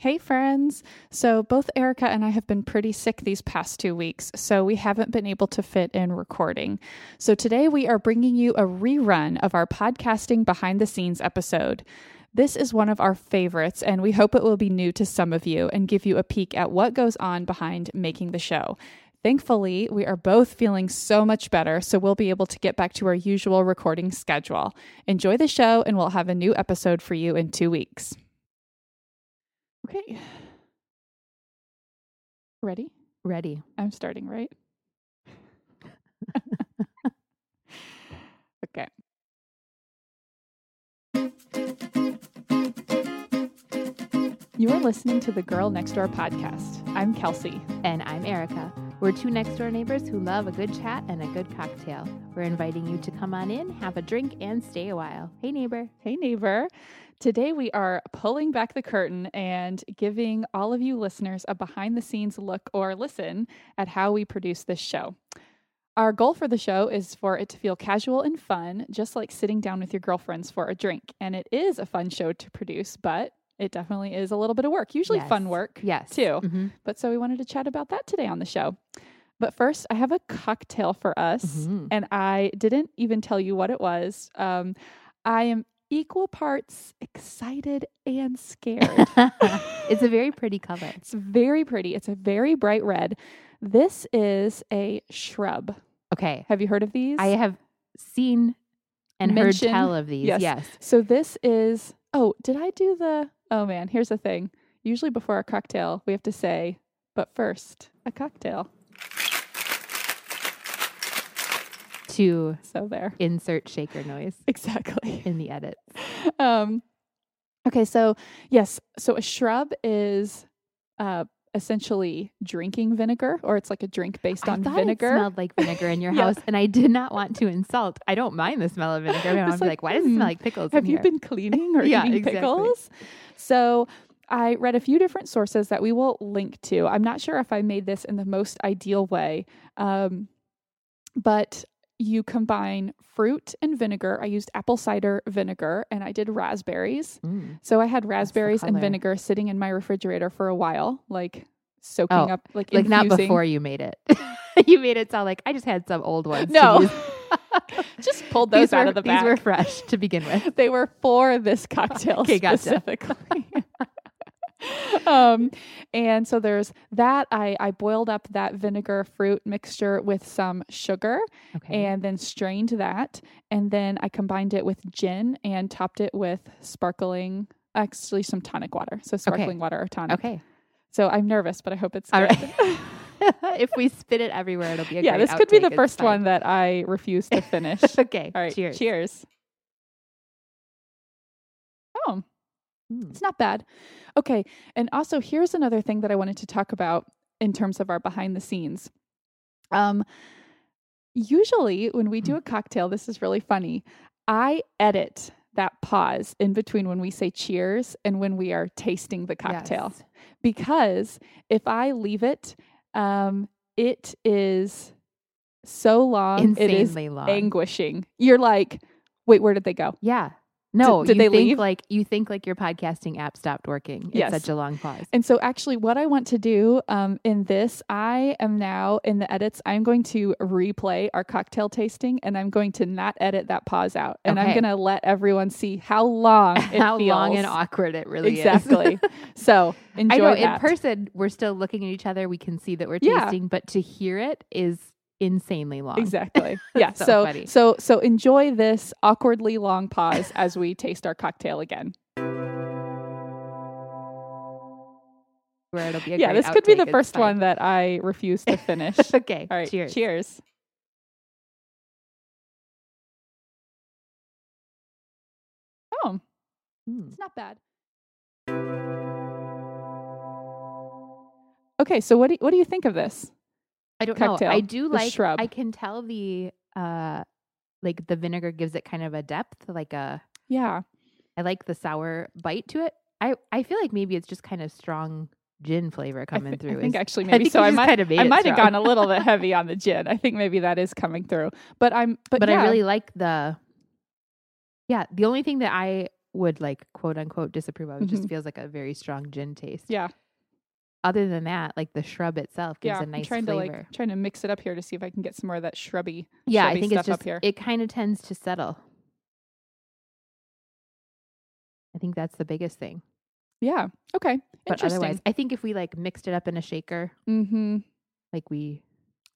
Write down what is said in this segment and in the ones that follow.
Hey, friends. So, both Erica and I have been pretty sick these past two weeks, so we haven't been able to fit in recording. So, today we are bringing you a rerun of our podcasting behind the scenes episode. This is one of our favorites, and we hope it will be new to some of you and give you a peek at what goes on behind making the show. Thankfully, we are both feeling so much better, so we'll be able to get back to our usual recording schedule. Enjoy the show, and we'll have a new episode for you in two weeks. Okay. Ready? Ready. I'm starting, right? okay. You are listening to the Girl Next Door podcast. I'm Kelsey. And I'm Erica. We're two next door neighbors who love a good chat and a good cocktail. We're inviting you to come on in, have a drink, and stay a while. Hey, neighbor. Hey, neighbor. Today, we are pulling back the curtain and giving all of you listeners a behind the scenes look or listen at how we produce this show. Our goal for the show is for it to feel casual and fun, just like sitting down with your girlfriends for a drink. And it is a fun show to produce, but it definitely is a little bit of work, usually Yes. fun work Yes. too. Mhm. But so we wanted to chat about that today on the show. But first, I have a cocktail for us, Mhm. and I didn't even tell you what it was. Um, I am equal parts excited and scared. it's a very pretty color. it's very pretty. It's a very bright red. This is a shrub. Okay. Have you heard of these? I have seen and Mention- heard tell of these. yes. Yes. So this is. Oh, did I do the? Oh man, here's the thing. Usually before a cocktail, we have to say, "But first, a cocktail." To So there. insert shaker noise Exactly. in the edit. um, okay, so yes, so a shrub is uh, essentially drinking vinegar, or it's like a drink based I on vinegar. it smelled like vinegar in your Yeah. house, and I did not want to insult. I don't mind the smell of vinegar. I I'm was like, like, why does it hmm, smell like pickles? Have you here? been cleaning or Yeah, eating exactly. pickles? So I read a few different sources that we will link to. I'm not sure if I made this in the most ideal way, um, but you combine fruit and vinegar. I used apple cider vinegar and I did raspberries. Mm. So I had raspberries and vinegar sitting in my refrigerator for a while, like soaking Oh, up, like Like not before you made it. you made it sound like I just had some old ones. No, just pulled those these out of the bag. These were fresh to begin with. they were for this cocktail Okay, gotcha. specifically. um, and so there's that. I I boiled up that vinegar fruit mixture with some sugar Okay. and then strained that, and then I combined it with gin and topped it with sparkling. Actually, some tonic water. So sparkling water or tonic. okay. So I'm nervous, but I hope it's All good. right. if we spit it everywhere, it'll be a yeah, this could be the first one that I refuse to finish. okay. All right, Cheers. Cheers. Oh, Mm. it's not bad. Okay, and also here's another thing that I wanted to talk about in terms of our behind the scenes. Um, usually when we do Hmm. a cocktail, this is really funny. I edit that pause in between when we say cheers and when we are tasting the cocktail Yes. because if I leave it, um, it is so long. it is Insanely long. anguishing. You're like, wait, where did they go? yeah. No, did you they think leave? like you think like your podcasting app stopped working. It's Yes. such a long pause. And so, actually, what I want to do um, in this, I am now in the edits. I'm going to replay our cocktail tasting, and I'm going to not edit that pause out, and I'm going to let everyone see how long it How feels. long and awkward it really is. exactly. so enjoy I know that. in person we're still looking at each other. We can see that we're Yeah. tasting, but to hear it is insanely long. Exactly. Yeah. So so funny. so so enjoy this awkwardly long pause as we taste our cocktail again. Where it'll be yeah, this could be the first fine. one that I refuse to finish. okay. All right. Cheers. Cheers. Oh, Mm. it's not bad. Okay, so what do what do you think of this? I don't cocktail, know. I do like. shrub. I can tell the uh, like the vinegar gives it kind of a depth, like a. Yeah. I like the sour bite to it. I I feel like maybe it's just kind of strong gin flavor I, coming through. I think Is- actually maybe think so. I might kinda made I might have gone a little bit heavy on the gin. I think maybe that is coming through. But I'm but, but yeah. I really like the. Yeah, the only thing that I would like quote unquote disapprove of. It just feels like a very strong gin taste. Yeah. Other than that, like the shrub itself gives yeah. a nice I'm trying flavor. to like trying to mix it up here to see if I can get some more of that shrubby. yeah, I think it's just it kind of tends to settle. I think that's the biggest thing. Yeah. Okay. But Interesting. otherwise, I think if we like mixed it up in a shaker, mm-hmm. like we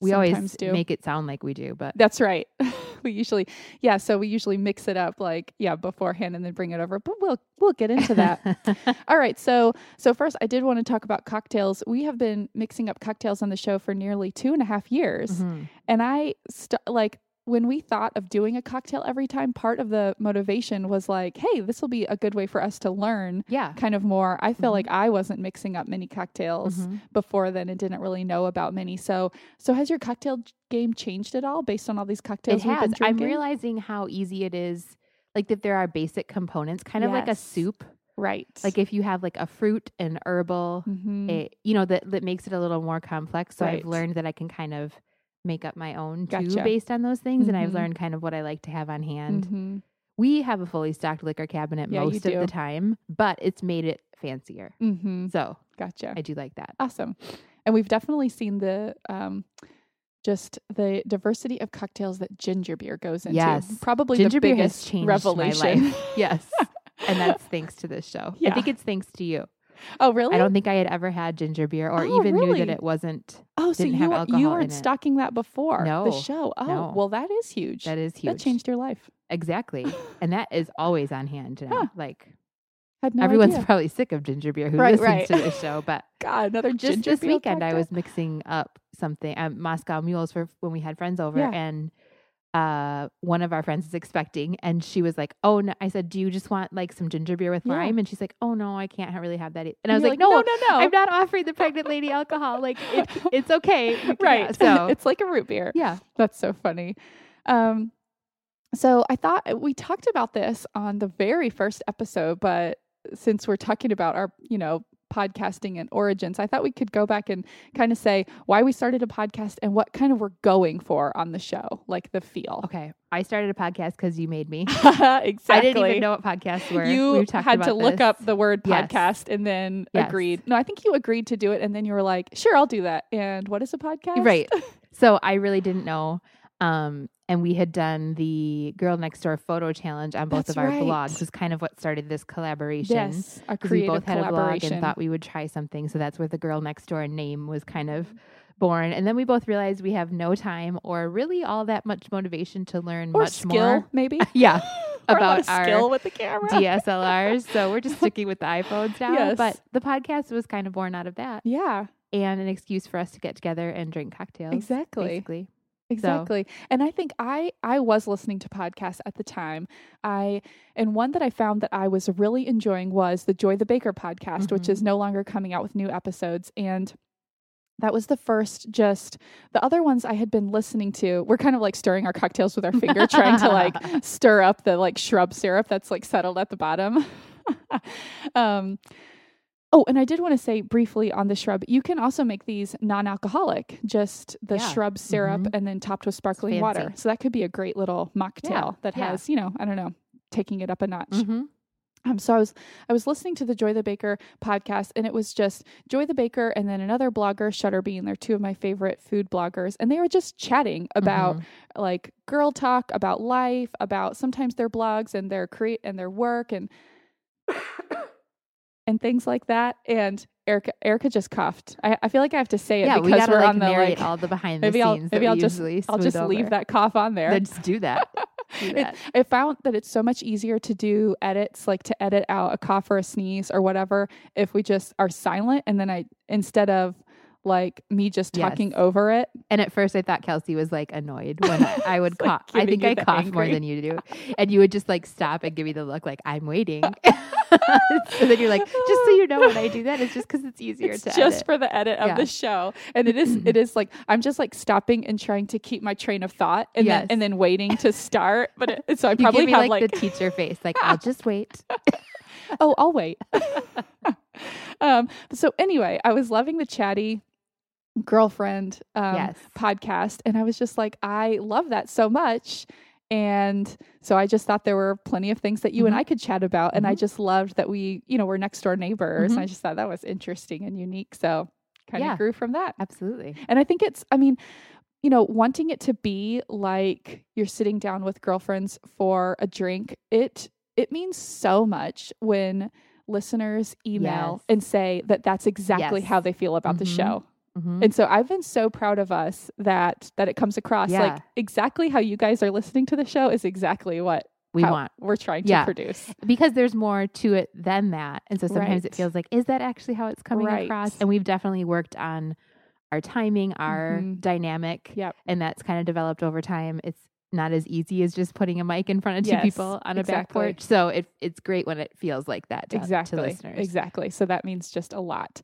we Sometimes always do. make it sound like we do, but That's right. we usually, yeah. So we usually mix it up like, yeah, beforehand and then bring it over. But we'll we'll get into that. All right. So so first, I did want to talk about cocktails. We have been mixing up cocktails on the show for nearly two and a half years, Mhm. and I st- like when we thought of doing a cocktail every time. Part of the motivation was like, hey, this will be a good way for us to learn yeah. kind of more. I feel Mhm. like I wasn't mixing up many cocktails Mhm. before then and didn't really know about many. So so has your cocktail game changed at all based on all these cocktails It has. been I'm realizing how easy it is. Like that there are basic components, kind of like a soup. right. Like if you have like a fruit and herbal, Mhm. it, you know, that that makes it a little more complex. So Right. I've learned that I can kind of make up my own too Gotcha. based on those things, and I've Mhm. learned kind of what I like to have on hand. Mhm. We have a fully stocked liquor cabinet Yeah, most of do. the time, but it's made it fancier. Mhm. So Gotcha. I do like that. Awesome. And we've definitely seen the um just the diversity of cocktails that ginger beer goes into. Yes. Probably Ginger the beer has biggest changed my life. Yes. and that's thanks to this show. I think it's thanks to you. Oh, really? I don't think I had ever had ginger beer or Oh, even knew that it wasn't. Oh, so you were- you weren't stocking that before No. the show. Oh, No. well, that is huge. That is huge. That changed your life. Exactly. and that is always on hand now. Huh. Like no everyone's idea. probably sick of ginger beer who Right, listens right. to this show, but God, another just this weekend I was mixing up something um, Moscow mules for when we had friends over Yeah. and uh one of our friends is expecting and she was like oh no. i said do you just want like some ginger beer with Yeah. lime and she's like oh no i can't really have that e-" and i was you're like, no, no, no, i'm not offering the pregnant lady alcohol like it, it's okay yeah, right. so it's like a root beer. yeah That's so funny. Um, so I thought uh, we talked about this on the very first episode, but since we're talking about our, you know, podcasting and origins, I thought we could go back and kind of say why we started a podcast and what kind of we're going for on the show, like the feel. okay i started a podcast because you made me exactly. i didn't even know what podcasts were You We've had to look this. up the word Yes. podcast and then Yes. agreed. No, I think you agreed to do it, and then you were like, "Sure, I'll do that." And what is a podcast? Right. So I really didn't know. Um, and we had done the girl next door photo challenge on both That's of our right. blogs. Was kind of what started this collaboration. Yes, a 'Cause we both had a blog and thought we would try something. So that's where the girl next door name was kind of born. And then we both realized we have no time or really all that much motivation to learn or much skill, more. maybe. Yeah. Or a lot about our skill with the camera. DSLRs. So we're just sticking with the iPhones now. Yes. But the podcast was kind of born out of that Yeah, and an excuse for us to get together and drink cocktails. exactly. Basically. Exactly. And I think I I was listening to podcasts at the time. I and one that I found that I was really enjoying was the Joy the Baker podcast, which Mhm. is no longer coming out with new episodes and that was the first just the other ones I had been listening to. We're kind of like stirring our cocktails with our finger trying to like stir up the like shrub syrup that's like settled at the bottom. um Oh, and I did want to say briefly on the shrub, you can also make these non-alcoholic, just the Yeah. shrub syrup Mhm. and then topped with sparkling water. So that could be a great little mocktail that yeah. has, you know, I don't know, taking it up a notch. Mm-hmm. Um, so I was I was listening to the Joy the Baker podcast, and it was just Joy the Baker and then another blogger, Shutterbean. They're two of my favorite food bloggers, and they were just chatting about Mm-hmm. like girl talk, about life, about sometimes their blogs and their create and their work and and things like that. And Erica Erica just coughed. I, I feel like I have to say it yeah, because we gotta are like on the narrate like. all the behind the maybe the I'll- maybe I'll just- I'll just over. leave that cough on there. Then just do that. Do It- that. I found that it's so much easier to do edits, like to edit out a cough or a sneeze or whatever, if we just are silent and then I instead of like me just Yes. talking over it. And at first, I thought Kelsey was like annoyed when I, I would like, cough. I think I cough more than you do, and you would just like stop and give me the look like I'm waiting. so then you're like, just so you know, when I do that, it's just because it's easier It's to just edit. for the edit of Yeah. the show. And it is it is like I'm just like stopping and trying to keep my train of thought and Yes. then and then waiting to start. But it, so I You probably me have like, like, the teacher face, like I'll just wait. oh, I'll wait. um so anyway, I was loving the chatty girlfriend um yes, podcast and i was just like i love that so much And so I just thought there were plenty of things that you and Mhm. I could chat about. And I Mhm. just loved that we, you know, we're next door neighbors. Mhm. And I just thought that was interesting and unique. So kind of Yeah. grew from that. Absolutely. And I think it's, I mean, you know, wanting it to be like you're sitting down with girlfriends for a drink, it it means so much when listeners email Yes. and say that that's exactly Yes. how they feel about the Mhm. show. Mhm. And so I've been so proud of us that that it comes across Yeah. like exactly how you guys are listening to the show is exactly what we want we're trying Yeah. to produce. because there's more to it than that. And so sometimes it feels like, is that actually how it's coming Right. across? And we've definitely worked on our timing, our Mhm. dynamic, Yep. and that's kind of developed over time. It's not as easy as just putting a mic in front of two Yes, people on a back porch. So it it's great when it feels like that to, to exactly listeners. exactly so that means just a lot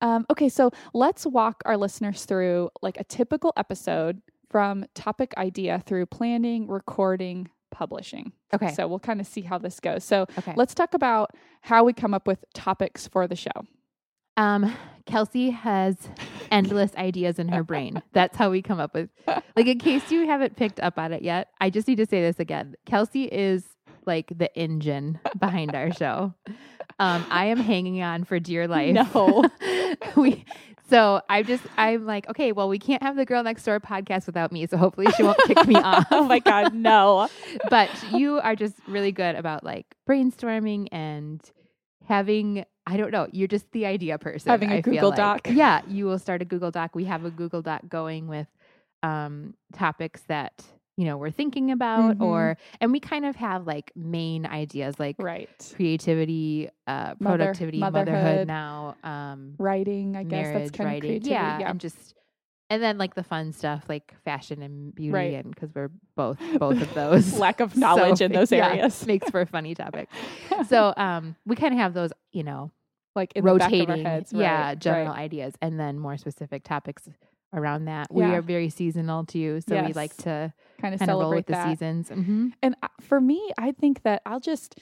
um, okay so let's walk our listeners through like a typical episode from topic idea through planning recording publishing Okay. so we'll kind of see how this goes so okay. let's talk about how we come up with topics for the show Um, Kelsey has endless ideas in her brain. That's how we come up with. Like, in case you haven't picked up on it yet, I just need to say this again. Kelsey is like the engine behind our show. Um, I am hanging on for dear life. No. we. So I'm just, I'm like, okay, well, we can't have the girl next door podcast without me. So hopefully she won't kick me off. oh my god no but you are just really good about like brainstorming and having I don't know, you're just the idea person. Having a I Google like. Doc. Yeah, you will start a Google Doc. We have a Google Doc going with um topics that you know we're thinking about Mhm. or and we kind of have like main ideas like right creativity, uh Mother- productivity, motherhood, motherhood. now, um writing i guess marriage, that's kind writing. of creativity yeah, yeah and just and then like the fun stuff like fashion and beauty Right. and because we're both both of those lack of knowledge So, in those yeah, areas makes for a funny topic. So um we kind of have those, you know, like in the back of our rotating heads yeah, right, general right. ideas and then more specific topics around that. We Yeah. are very seasonal too, so we like to kind of of roll celebrate with the that seasons. hmm And for me, I think that I'll just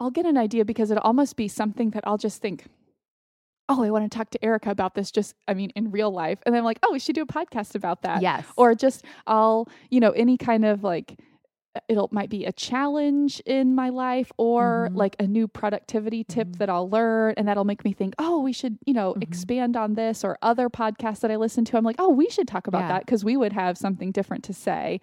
I'll get an idea because it'll almost be something that I'll just think, oh, I want to talk to Erica about this. Just I mean, in real life, and then I'm like, oh, we should do a podcast about that. Yes. Or just I'll you know any kind of like it'll might be a challenge in my life or Mhm. like a new productivity tip Mhm. that I'll learn and that'll make me think oh we should you know Mhm. expand on this or other podcasts that I listen to I'm like oh we should talk about Yeah. that because we would have something different to say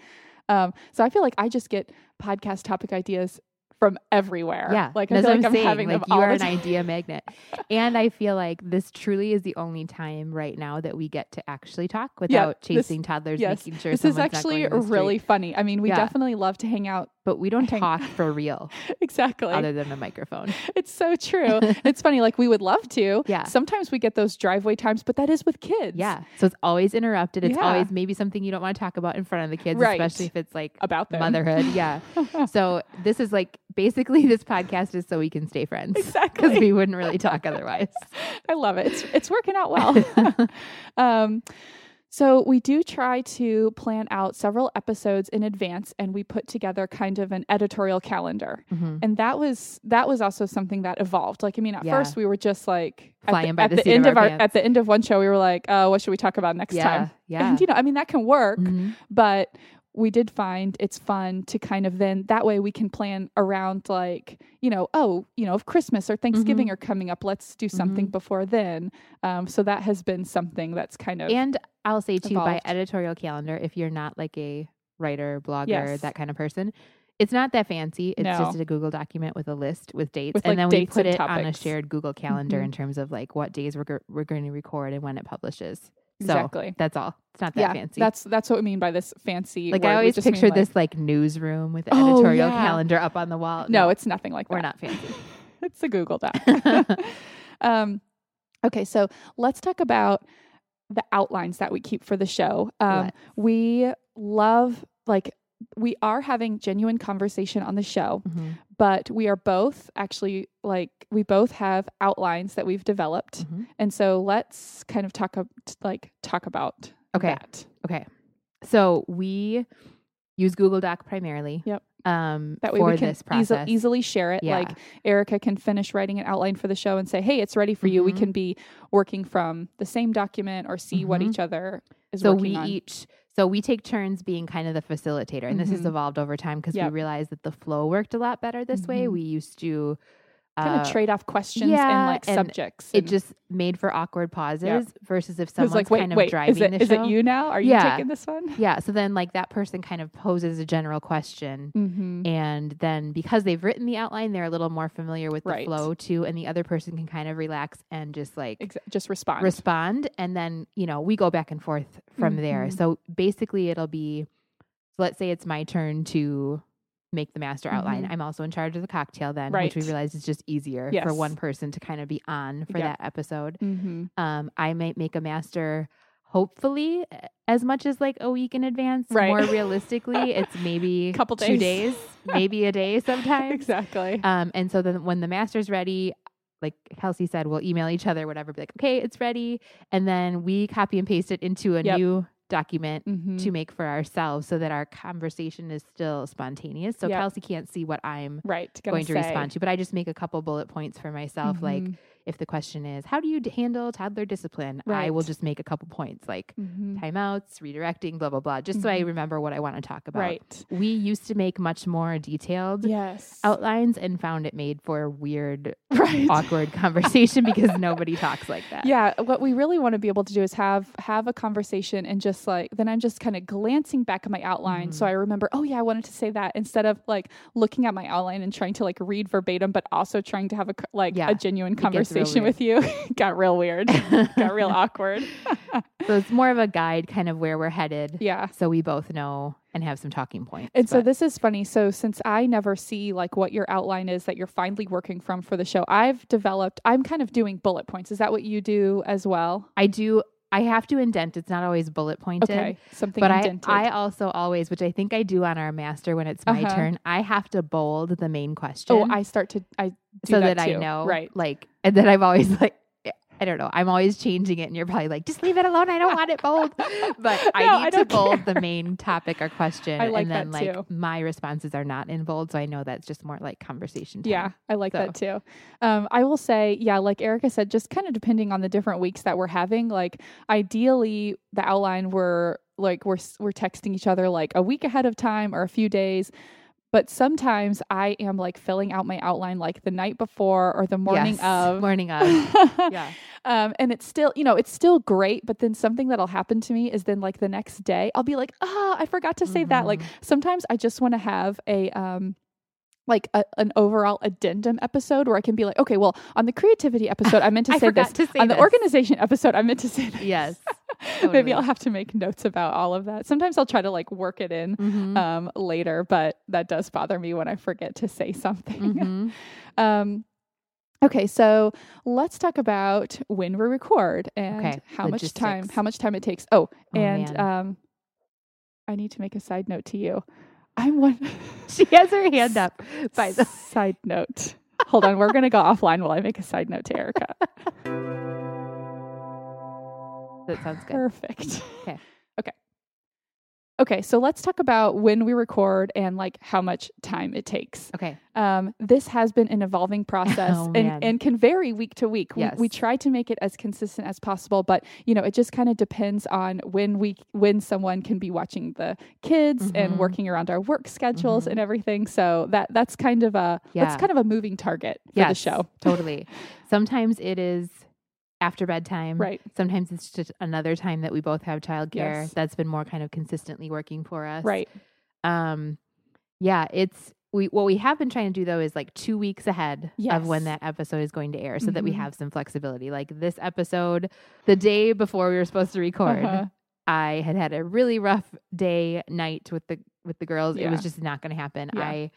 um, so I feel like I just get podcast topic ideas from everywhere. Yeah, like I feel like I'm I'm saying. having like them you all are an idea magnet, and I feel like this truly is the only time right now that we get to actually talk without this- chasing toddlers, yes, making sure this is actually going in the really funny. I mean we Yeah. definitely love to hang out But we don't talk for real, exactly other than the microphone. It's so true. it's funny, like we would love to. Yeah. Sometimes we get those driveway times, but that is with kids. Yeah. So it's always interrupted. It's Yeah. always maybe something you don't want to talk about in front of the kids, Right. especially if it's like About them. motherhood. Yeah. so this is like basically this podcast is so we can stay friends. Exactly. Because we wouldn't really talk otherwise. I love it. It's, it's working out well. um, so we do try to plan out several episodes in advance and we put together kind of an editorial calendar. Mhm. And that was that was also something that evolved. Like I mean, at Yeah. first we were just like at Flying the, by at the the seat of end our of our at the end of one show we were like, uh, what should we talk about next Yeah. time? Yeah. And you know, I mean that can work. Mhm. but we did find it's fun to kind of then that way we can plan around like you know oh you know if christmas or thanksgiving Mm-hmm. are coming up let's do something before then um, so that has been something that's kind of And I'll say too, by editorial calendar, if you're not like a writer, blogger, Yes. that kind of person, it's not that fancy. It's No. just a Google document with a list with dates, With, and like, then we put it on a shared Google Calendar Mhm. in terms of like what days we're we're going to record and when it publishes. Exactly. That's all. It's not that yeah fancy. that's that's what we mean by this fancy like word. I always picture like- this like newsroom with Oh, editorial yeah. calendar up on the wall. no it's nothing like that we're not fancy. it's a google doc um, okay so let's talk about the outlines that we keep for the show um, we love like we are having genuine conversation on the show Mhm, but we are both actually like we both have outlines that we've developed mhm. and so let's kind of talk like talk about Okay. that Okay. So we use Google Doc primarily. Yep. Um, That way we can this easi- process. easily share it. Yeah. Like Erica can finish writing an outline for the show and say, "Hey, it's ready for you." We Mhm. can be working from the same document or see what Mhm. each other is so working we on. each so we take turns being kind of the facilitator and this has Mhm. evolved over time because Yep. we realized that the flow worked a lot better this way Mhm. we used to kind uh, of trade off questions and yeah, like and subjects. it and- just made for awkward pauses versus if someone's like, wait, kind of wait, driving is it, the is show it you now? Are you Yeah. taking this one? yeah so then like that person kind of poses a general question Mm-hmm. and then because they've written the outline they're a little more familiar with the Right. flow too and the other person can kind of relax and just like just respond. respond and then you know we go back and forth from there Mhm. so basically it'll be so let's say it's my turn to make the master outline Mhm. i'm also in charge of the cocktail then which we realize is just easier for one person to kind of be on for Yep. that episode mm-hmm. um i might make a master hopefully as much as like a week in advance Right. more realistically it's maybe a Couple two days. days maybe a day sometimes Exactly. um, and so then when the master's ready, like Kelsey said, we'll email each other, whatever, be like, okay, it's ready. And then we copy and paste it into a Yep. new document mm-hmm. to make for ourselves so that our conversation is still spontaneous. So Yep. Kelsey can't see what I'm right. Gonna to say. respond to, but I just make a couple bullet points for myself. Like Mhm. If the question is, how do you handle toddler discipline? I will just make a couple points like Mhm. timeouts, redirecting, blah, blah, blah, just so I Mhm. remember what I want to talk about. Right. We used to make much more detailed Yes. outlines and found it made for weird, right. awkward conversation because nobody talks like that. Yeah, what we really want to be able to do is have have a conversation and just like then I'm just kind of glancing back at my outline so Mhm. I remember, oh yeah, I wanted to say that instead of like looking at my outline and trying to like read verbatim but also trying to have a like Yeah, a genuine real conversation with you. Got real weird. Got real awkward. so it's more of a guide kind of where we're headed. Yeah. So we both know and have some talking points. And so this is funny. So since I never see like what your outline is that you're finally working from for the show, I've developed I'm kind of doing bullet points. Is that what you do as well? I do I have to indent. It's not always bullet pointed. Okay. Something But I, indented. I also always, which I think I do on our master when it's my Uh-huh. turn, I have to bold the main question. oh, I start to I do so that, that, I know, Right. Like, and then I've always like, I don't know. I'm always changing it, and you're probably like, just leave it alone. I don't want it bold. But I need I to bold care. the main topic or question, like and then like my responses are not in bold, so I know that's just more like conversation. Time. Yeah, I like So- that too. Um, I will say, yeah, like Erica said, just kind of depending on the different weeks that we're having. Like, ideally, the outline we're like we're we're texting each other like a week ahead of time or a few days. But sometimes I am like filling out my outline like the night before or the morning Yes, of. morning of. yeah. Um, and it's still, you know, it's still great. But then something that'll happen to me is then like the next day, I'll be like, oh, I forgot to say that. Like Mhm. sometimes I just want to have a, um, like a, an overall addendum episode where I can be like, okay, well, on the creativity episode, I meant to I say this. to say on the organization episode, I meant to say this. Yes. Maybe. I'll have to make notes about all of that. Sometimes I'll try to like work it in Mhm. um, later, but that does bother me when I forget to say something. Mhm. Um, okay, so let's talk about when we record and Okay, how much time how much time it takes. Oh, Oh, and man. um, I need to make a side note to you. I'm one She has her hand up. By the side note. Hold on, we're gonna go offline while I make a side note to Erica. that sounds good. Perfect. Okay. Okay. So let's talk about when we record and like how much time it takes. Okay. Um, this has been an evolving process Oh, and, man. and can vary week to week. We, we try to make it as consistent as possible, but you know, it just kind of depends on when we when someone can be watching the kids and Mhm. working around our work schedules Mhm. and everything. So that that's kind of a Yeah. that's kind of a moving target for the show. totally. Sometimes it is after bedtime. Right. Sometimes it's just another time that we both have childcare. Yes. That's been more kind of consistently working for us. Right. Um, yeah, it's we what we have been trying to do though is like two weeks ahead of when that episode is going to air, so that we Mhm. have some flexibility. Like this episode, the day before we were supposed to record, Uh-huh. I had had a really rough day night with the with the girls. It was just not going to happen. Yeah. I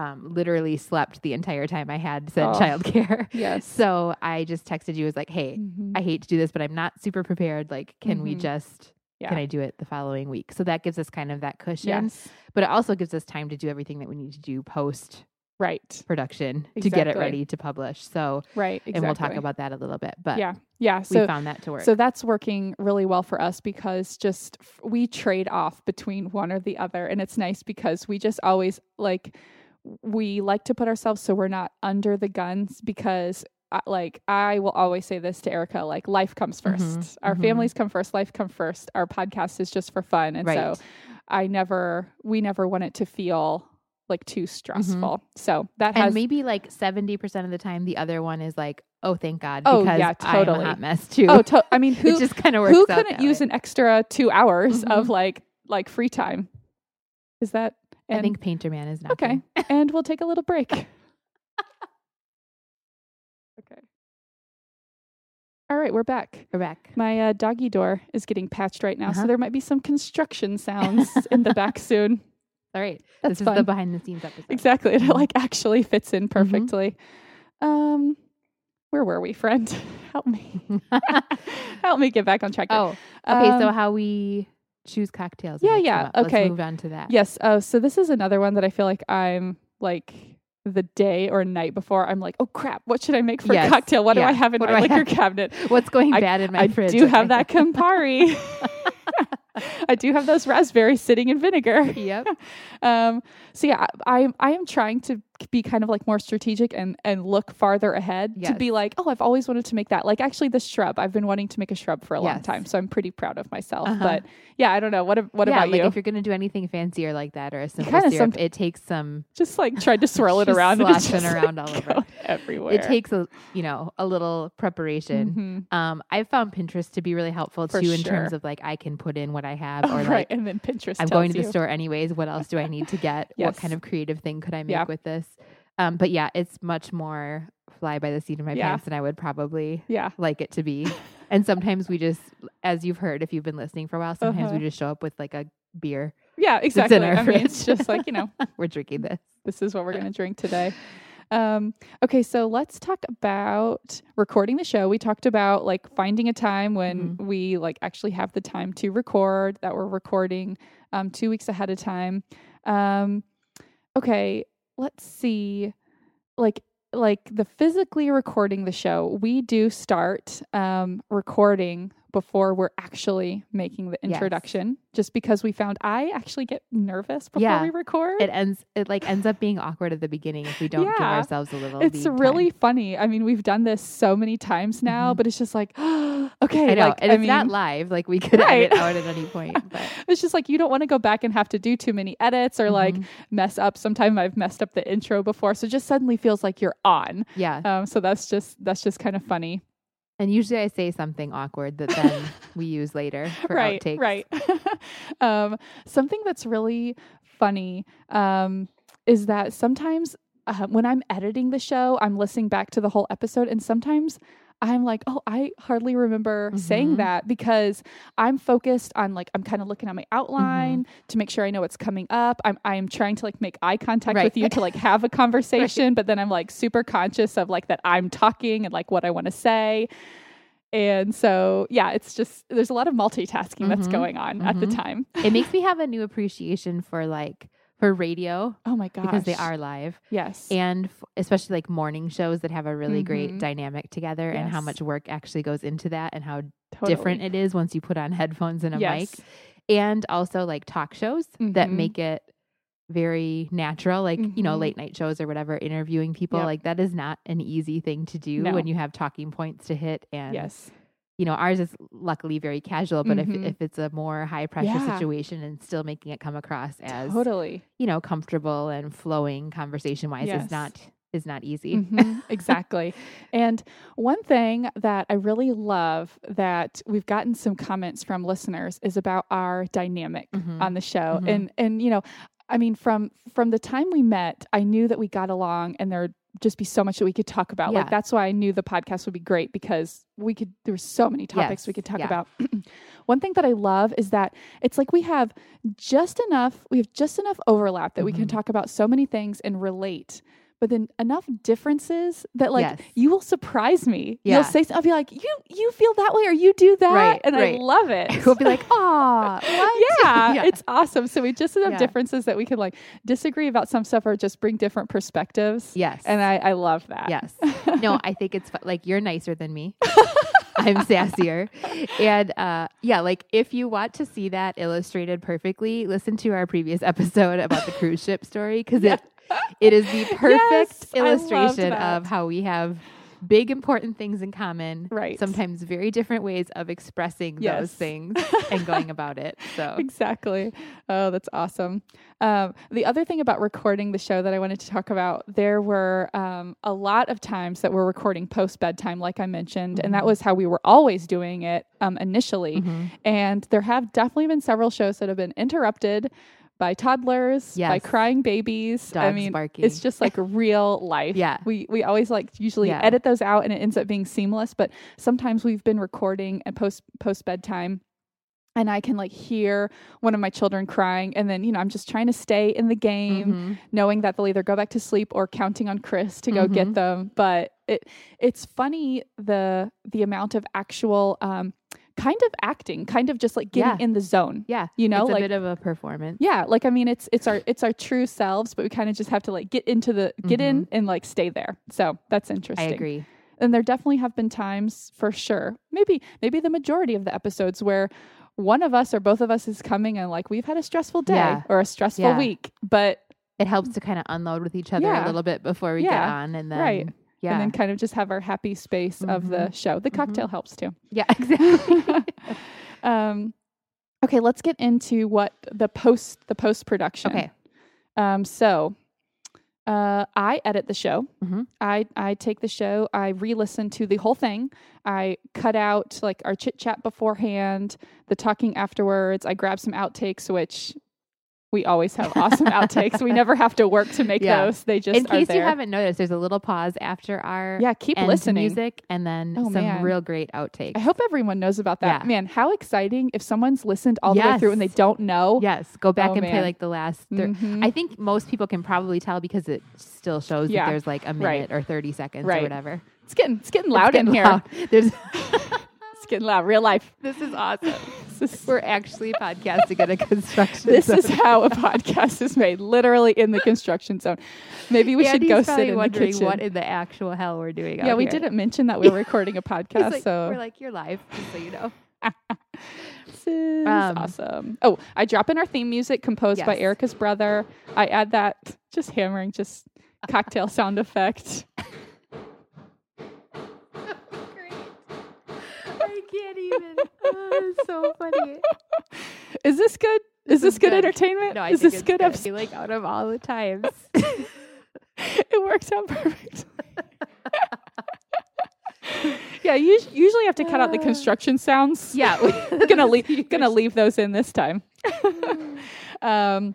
um, literally slept the entire time I had said Oh. childcare. Yes. So I just texted you. Was like, hey, Mhm. I hate to do this, but I'm not super prepared. Like, can we Mhm. just? Yeah. Can I do it the following week? So that gives us kind of that cushion, yes. but it also gives us time to do everything that we need to do post right, production to get it ready to publish. So, right, exactly. and we'll talk about that a little bit. But yeah, yeah. we So found that to work. So that's working really well for us because just f- we trade off between one or the other. And it's nice because we just always like, we like to put ourselves so we're not under the guns because. uh, Like I will always say this to Erica, like life comes 1st Mhm, Our mhm. families come first, life come first. Our podcast is just for fun, and right. so I never, we never want it to feel like too stressful. So that and has maybe like 70% of the time, the other one is like, oh, thank God. Oh, because yeah, I'm totally. a hot mess too. oh, to- I mean, who just kind of works who couldn't use way. an extra two hours of Mhm. like like free time is that I think Painter Man is not okay and we'll take a little break okay all right we're back We're back. my uh, doggy door is getting patched right now so Uh-huh. there might be some construction sounds in the back soon All right. That's this is fun. the behind the scenes episode. exactly it Mhm. like actually fits in perfectly um where were we friend help me help me get back on track here. oh, okay. so Um, how we choose cocktails. yeah, yeah, up. Let's okay. move on to that. Yes. Oh, so this is another one that I feel like I'm like the day or night before. I'm like, oh crap, what should I make for Yes, a cocktail? What do. I have in What my liquor have? cabinet? What's going bad in my I fridge? I do have that Campari. I do have those raspberries sitting in vinegar. yep. Um, so yeah, I I am trying to be kind of like more strategic and and look farther ahead to be like, oh, I've always wanted to make that. Like actually, the shrub, I've been wanting to make a shrub for a long time, so I'm pretty proud of myself. Uh-huh. But yeah, I don't know. What what yeah, about like you? if you're gonna do anything fancier like that or a simple kinda syrup, some- it takes some. just like tried to swirl it around and just, around like, all over. everywhere. It takes a you know a little preparation. Mhm. Um, I've found Pinterest to be really helpful For too in terms of like I can put in what I have Oh, or right, like and then Pinterest. I'm going to the you. store anyways. What else do I need to get? What kind of creative thing could I make Yeah. with this? Um, but yeah, it's much more fly by the seat of my Yeah. pants than I would probably Yeah, like it to be. and sometimes we just, as you've heard, if you've been listening for a while, sometimes Uh-huh. we just show up with like a beer. yeah, in exactly. our I mean, it's just like you know, We're drinking this. this is what we're going to drink today. Um, okay, so let's talk about recording the show. We talked about like finding a time when Mm-hmm. we like actually have the time to record that we're recording um, two weeks ahead of time. Um, okay, let's see. Like like the physically recording the show, we do start um, recording before we're actually making the Yes. introduction, just because we found I actually get nervous before Yeah. we record. It ends. It like ends up being awkward at the beginning if we don't give ourselves a little. Bit. It's really time. funny. I mean, we've done this so many times now, Mhm. but it's just like, okay, I know, like and I it's not live. Like we could Right. edit out at any point. But it's just like you don't want to go back and have to do too many edits or like Mhm. mess up. Sometime I've messed up the intro before, so it just suddenly feels like you're on. yeah, Um, so that's just that's just kind of funny, and usually I say something awkward that then we use later for right? outtakes. Right. um, something that's really funny um, is that sometimes uh, when I'm editing the show, I'm listening back to the whole episode, and sometimes I'm like, oh, I hardly remember saying Mhm. that because I'm focused on like I'm kind of looking at my outline to make sure I know what's coming up. I'm I'm trying to like make eye contact Right. with you to like have a conversation, but then I'm like super conscious of like that I'm talking and like what I want to say. And so, yeah, it's just there's a lot of multitasking that's Mhm. going on at the Mhm. time. It makes me have a new appreciation for like for radio Oh my gosh. because they are live Yes. and f- especially like morning shows that have a really Mhm. great dynamic together and how much work actually goes into that and how Totally. different it is once you put on headphones and a yes. mic and also like talk shows that Mhm. make it very natural like you know Mhm. late night shows or whatever interviewing people Yep. like that is not an easy thing to do No. when you have talking points to hit and Yes. You know ours is luckily very casual but Mhm. if if it's a more high pressure Yeah. situation and still making it come across as Totally. you know comfortable and flowing conversation wise Yes. is not is not easy Mhm, exactly. And one thing that I really love that we've gotten some comments from listeners is about our dynamic Mhm. on the show. Mhm. And and you know, I mean from from the time we met, I knew that we got along and there'd just be so much that we could talk about. Like that's why I knew the podcast would be great because we could there were so many topics we could talk yeah. about. One thing that I love is that it's like we have just enough we have just enough overlap that we can Mhm. talk about so many things and relate but then enough differences that like Yes. you will surprise me. Yeah. You'll say, I'll be like, you you feel that way or you do that, Right, and right. I love it. we'll be like, "Aw, what?" yeah, Yeah. it's awesome. So we just have Yeah. differences that we can like disagree about some stuff or just bring different perspectives. Yes. And I, I love that. Yes. No, I think it's like you're nicer than me. I'm sassier. And uh, yeah, like if you want to see that illustrated perfectly, listen to our previous episode about the cruise ship story because it it is the perfect Yes, illustration of how we have big important things in common. Right. Sometimes very different ways of expressing Yes. those things and going about it. So Exactly. Oh, that's awesome. Um, the other thing about recording the show that I wanted to talk about, there were um, a lot of times that we're recording post bedtime, like I mentioned, and that Mhm. was how we were always doing it um, initially. Mhm. And there have definitely been several shows that have been interrupted by toddlers, by crying babies. I mean, barking. it's just like real life. Yeah. We we always like usually Yeah. edit those out and it ends up being seamless, but sometimes we've been recording and post post bedtime and I can like hear one of my children crying and then, you know, I'm just trying to stay in the game Mhm. knowing that they'll either go back to sleep or counting on Chris to go get Mhm. them. But it it's funny the the amount of actual um kind of acting, kind of just like getting Yeah. in the zone. Yeah. You know, it's a bit of a performance. yeah, like I mean it's it's our it's our true selves, but we kind of just have to like get into the get in mm-hmm. and like stay there. So that's interesting. I agree. And there definitely have been times for sure. Maybe maybe the majority of the episodes where one of us or both of us is coming and like we've had a stressful day Yeah. or a stressful Yeah. week, but It helps to kind of unload with each other Yeah. a little bit before we get on and then Right. Yeah. and then kind of just have our happy space of the show. The cocktail helps too. yeah, exactly. um, okay, let's get into what the post the post production. okay. Um, so uh, I edit the show. Mhm. I I take the show. I re-listen to the whole thing. I cut out like our chit chat beforehand, the talking afterwards. I grab some outtakes, which we always have awesome outtakes. We never have to work to make Yeah. those. They just In are case you haven't noticed, there's a little pause after our yeah, keep listening. music and then Oh, some man. real great outtakes. I hope everyone knows about that. Yeah. Man, how exciting if someone's listened all the way through and they don't know. Yes, go back Oh, and play like the last. Thir- Mhm. I think most people can probably tell because it still shows Yeah. that there's like a Right. minute or 30 seconds Right. or whatever. It's getting it's getting It's loud getting in here. There's Getting loud. Real life. this is awesome. This is, We're actually podcasting at a construction. this is how a podcast is made, literally in the construction zone. Maybe we should go sit in the wondering kitchen. what in the actual hell we're doing. yeah, we here. didn't mention that we were recording a podcast, like, so we're like you're live, just so you know. this is Um, awesome. Oh, I drop in our theme music composed by Erica's brother. I add that just hammering, just cocktail sound effect. Can't even. Oh, it's so funny. Is this good? Is This this is good, good. entertainment? No, I is think this it's good? good. episode? Like out of all the times. it works out perfectly. yeah, you usually have to cut out the Uh, construction sounds. yeah, gonna leave gonna leave those in this time. um,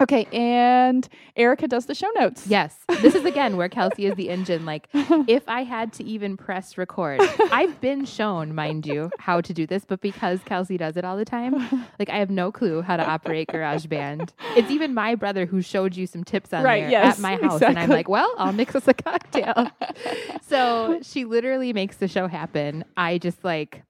okay, and Erica does the show notes. Yes, this is again where Kelsey is the engine. Like, if I had to even press record, I've been shown, mind you, how to do this, but because Kelsey does it all the time, like I have no clue how to operate GarageBand. It's even my brother who showed you some tips on Right, there yes, at my house, and I'm like, well, I'll mix us a cocktail. so she literally makes the show happen. I just like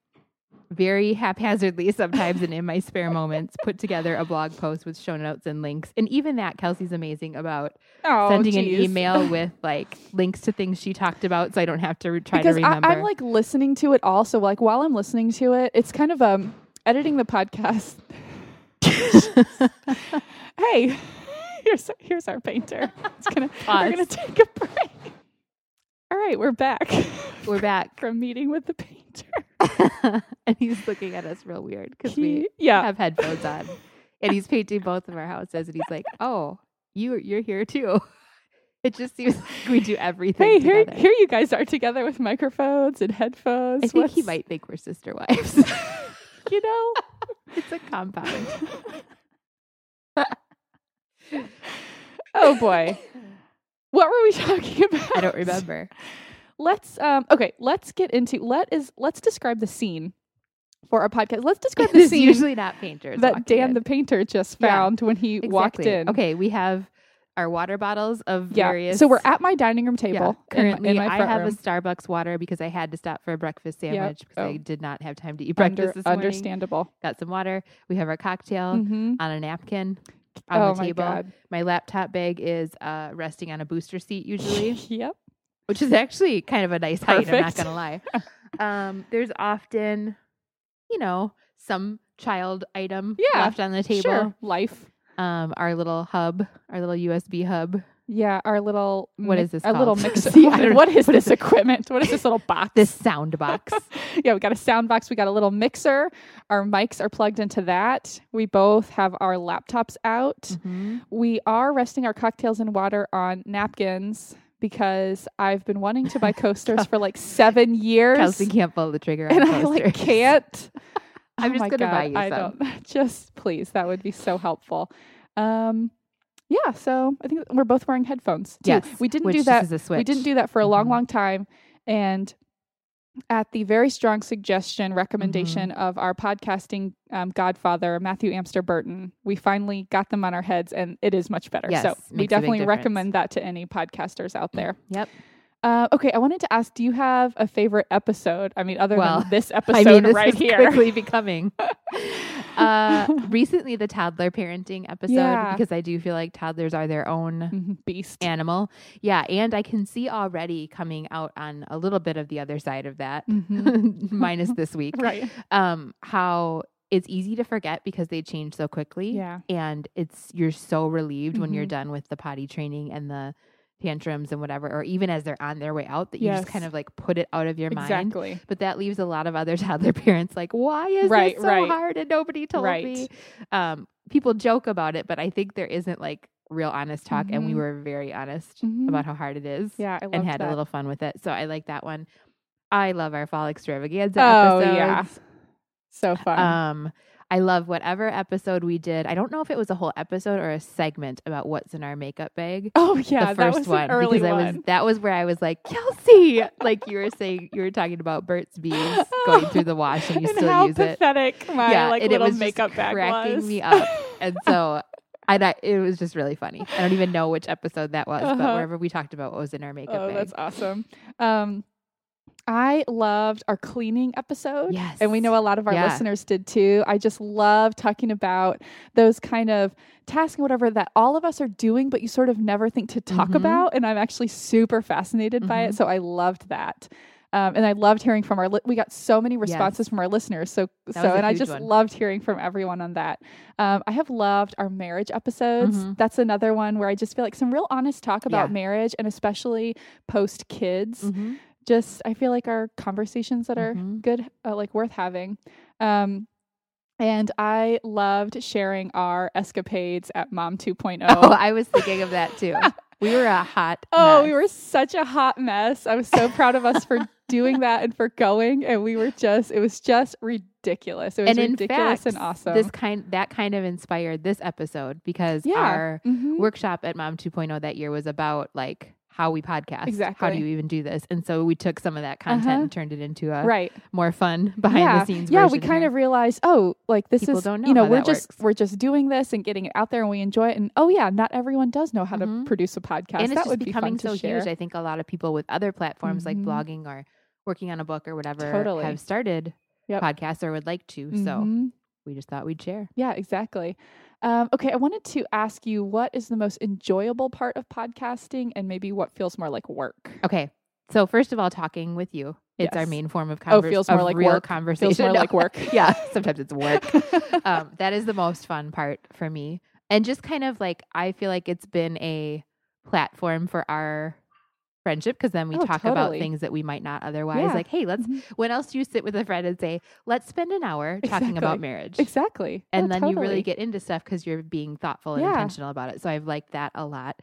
very haphazardly sometimes and in my spare moments put together a blog post with show notes and links. And even that Kelsey's amazing about Oh, sending an email with like links to things she talked about so I don't have to try because to I, remember. I'm like listening to it also. Like while I'm listening to it, it's kind of um editing the podcast. hey, here's here's our painter. It's gonna we're gonna take a break. All right, we're back. We're back. from meeting with the painter. and he's looking at us real weird because we yeah, have headphones on. And he's painting both of our houses and he's like, Oh, you you're here too. It just seems like we do everything. Hey, here, together. here you guys are together with microphones and headphones. I think he might think we're sister wives. you know. it's a compound. Oh boy, what were we talking about? I don't remember. Let's um. Okay, let's get into let is let's describe the scene for our podcast. Let's describe the scene usually not painters. that Dan in. the painter just Yeah, found when he walked in. Okay, we have our water bottles of Yeah. various. So we're at my dining room yeah, table. in my- currently, in my, I have room. a Starbucks water because I had to stop for a breakfast Yep. sandwich because I Oh. did not have time to eat Under- breakfast this morning. understandable. Got some water. We have our cocktail hmm on a napkin on Oh the my table. god. My laptop bag is uh, resting on a booster seat usually, yep. Which is actually kind of a nice height. I'm not gonna lie. Um, there's often, you know, some child item Yeah, left on the table. Sure. Life. Um, our little hub, our little USB hub. Yeah, our little What mi- is this Our little mixer. See, don't- what is what this is equipment? What is this little box? This sound box. yeah, we got a sound box. We got a little mixer. Our mics are plugged into that. We both have our laptops out. Mhm. We are resting our cocktails in water on napkins because I've been wanting to buy coasters for like seven years. Kelsey can't pull the trigger on and I like can't. I'm Oh just gonna God, buy you I some. don't. Just please, that would be so helpful. Um, yeah. So I think we're both wearing headphones. Too. Yes, we didn't do that. is a switch. We didn't do that for a long, Mhm. long time, and at the very strong suggestion recommendation Mm-hmm. of our podcasting um, godfather Matthew Amster Burton, we finally got them on our heads, and it is much better. Yes, so we definitely recommend that to any podcasters out there. Yep. Uh, okay, I wanted to ask: Do you have a favorite episode? I mean, other Well, than this I episode mean, this right is here. quickly becoming. Uh, recently, the toddler parenting episode Yeah. because I do feel like toddlers are their own Mhm, Beast. animal. Yeah, and I can see already coming out on a little bit of the other side of that, Mhm. minus this week. right. Um, how it's easy to forget because they change so quickly. Yeah. and it's you're so relieved when you're Mhm. done with the potty training and the tantrums and whatever or even as they're on their way out that you just kind of like put it out of your mind Exactly. but that leaves a lot of other toddler parents like why is Right, this so right. hard and nobody told Right. me um people joke about it but i think there isn't like real honest talk and we Mhm. were very honest Mhm. about how hard it is Yeah, and had that. a little fun with it so i like that one i love our fall extravaganza Oh episodes. yeah, so fun. Um, I love whatever episode we did. I don't know if it was a whole episode or a segment about what's in our makeup bag. oh yeah, the that first was one because I was that was where I was like Kelsey, like you were saying you were talking about Burt's Bees going through the wash and you and still use it, pathetic my Yeah, like and it little was just makeup bag cracking was. me up. and so I it was just really funny. I don't even know which episode that was, but Uh-huh. wherever we talked about what was in our makeup oh, bag. that's awesome. Um, I loved our cleaning episode. Yes. And we know a lot of our Yeah. listeners did too. I just love talking about those kind of tasks and whatever that all of us are doing, but you sort of never think to talk Mhm. about. And I'm actually super fascinated by it. Mhm. So I loved that. Um, and I loved hearing from our, li- we got so many responses Yes. from our listeners. So, so, and I just one. loved hearing from everyone on that. Um, I have loved our marriage episodes. Mhm. That's another one where I just feel like some real honest talk about Yeah. marriage and especially post kids Mhm. Just I feel like are conversations that are Mhm. good, uh, like worth having. Um, and I loved sharing our escapades at Mom 2.0. Oh, I was thinking of that too. We were a hot. Oh, mess. we were such a hot mess. I was so proud of us for doing that and for going. And we were just, it was just ridiculous. It was and ridiculous fact, and awesome. This kind that kind of inspired this episode because yeah. our Mhm. workshop at Mom 2.0 that year was about like how we podcast. Exactly. How do you even do this? And so we took some of that content Uh-huh. and turned it into a right. more fun behind yeah. the scenes. Yeah, we kind of realized, oh, like this People is don't know you know, we're just works. we're just doing this and getting it out there and we enjoy it. And oh yeah, not everyone does know how Mhm. to produce a podcast. and it's that just would becoming be fun so share. huge. I think a lot of people with other platforms like Mhm. blogging or working on a book or whatever Totally. have started Yep. podcasts or would like to. So Mhm. we just thought we'd share. Yeah, exactly. Um, okay, I wanted to ask you what is the most enjoyable part of podcasting and maybe what feels more like work? Okay. So first of all, talking with you. It's our main form of conversation. Oh, feels more like real work. conversation. Feels more No. like work. yeah, sometimes it's work. um, that is the most fun part for me. And just kind of like, I feel like it's been a platform for our friendship because then we Oh, talk about things that we might not otherwise. Yeah. Like, hey, let's, Mhm. when else do you sit with a friend and say, let's spend an hour talking about marriage? Exactly. And Oh, then you really get into stuff because you're being thoughtful and Yeah. intentional about it. So I've liked that a lot.